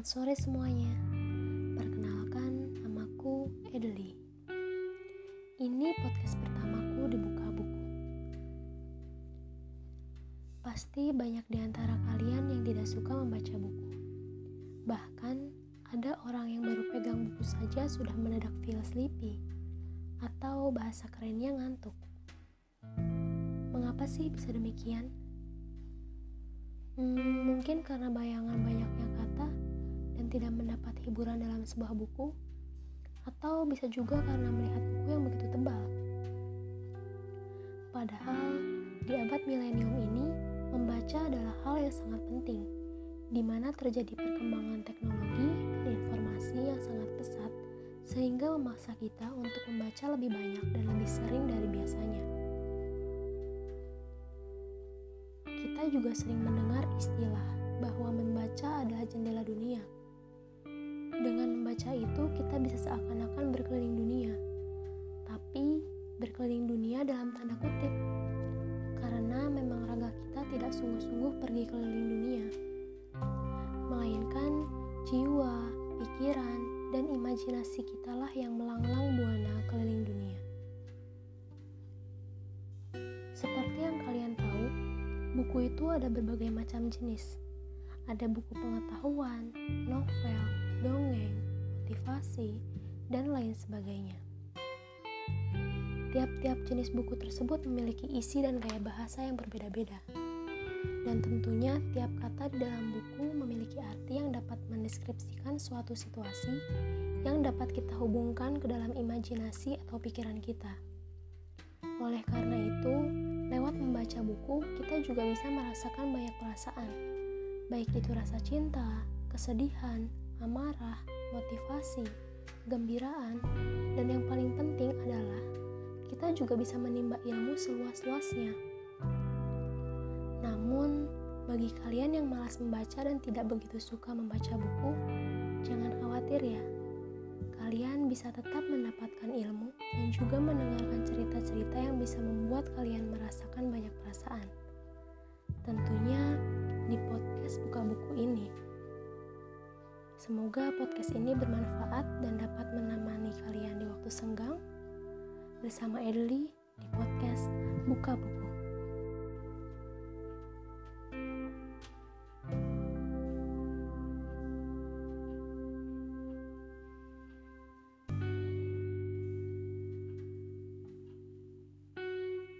sore semuanya. Perkenalkan, namaku Edeli. Ini podcast pertamaku di Buka Buku. Pasti banyak di antara kalian yang tidak suka membaca buku. Bahkan, ada orang yang baru pegang buku saja sudah mendadak feel sleepy atau bahasa kerennya ngantuk. Mengapa sih bisa demikian? Hmm, mungkin karena bayangan banyaknya kata tidak mendapat hiburan dalam sebuah buku, atau bisa juga karena melihat buku yang begitu tebal. Padahal, di abad milenium ini, membaca adalah hal yang sangat penting, di mana terjadi perkembangan teknologi dan informasi yang sangat pesat, sehingga memaksa kita untuk membaca lebih banyak dan lebih sering dari biasanya. Kita juga sering mendengar istilah bahwa bisa seakan-akan berkeliling dunia, tapi berkeliling dunia dalam tanda kutip, karena memang raga kita tidak sungguh-sungguh pergi keliling dunia, melainkan jiwa, pikiran, dan imajinasi kitalah yang melanglang buana keliling dunia. Seperti yang kalian tahu, buku itu ada berbagai macam jenis. Ada buku pengetahuan, novel, dongeng, motivasi, dan lain sebagainya. Tiap-tiap jenis buku tersebut memiliki isi dan gaya bahasa yang berbeda-beda. Dan tentunya tiap kata di dalam buku memiliki arti yang dapat mendeskripsikan suatu situasi yang dapat kita hubungkan ke dalam imajinasi atau pikiran kita. Oleh karena itu, lewat membaca buku, kita juga bisa merasakan banyak perasaan, baik itu rasa cinta, kesedihan, amarah, motivasi, gembiraan, dan yang paling penting adalah kita juga bisa menimba ilmu seluas-luasnya. Namun, bagi kalian yang malas membaca dan tidak begitu suka membaca buku, jangan khawatir ya. Kalian bisa tetap mendapatkan ilmu dan juga mendengarkan cerita-cerita yang bisa membuat kalian merasakan banyak perasaan. Tentunya di podcast buka buku ini. Semoga podcast ini bermanfaat dan dapat menemani kalian di waktu senggang bersama Edli di podcast Buka Buku.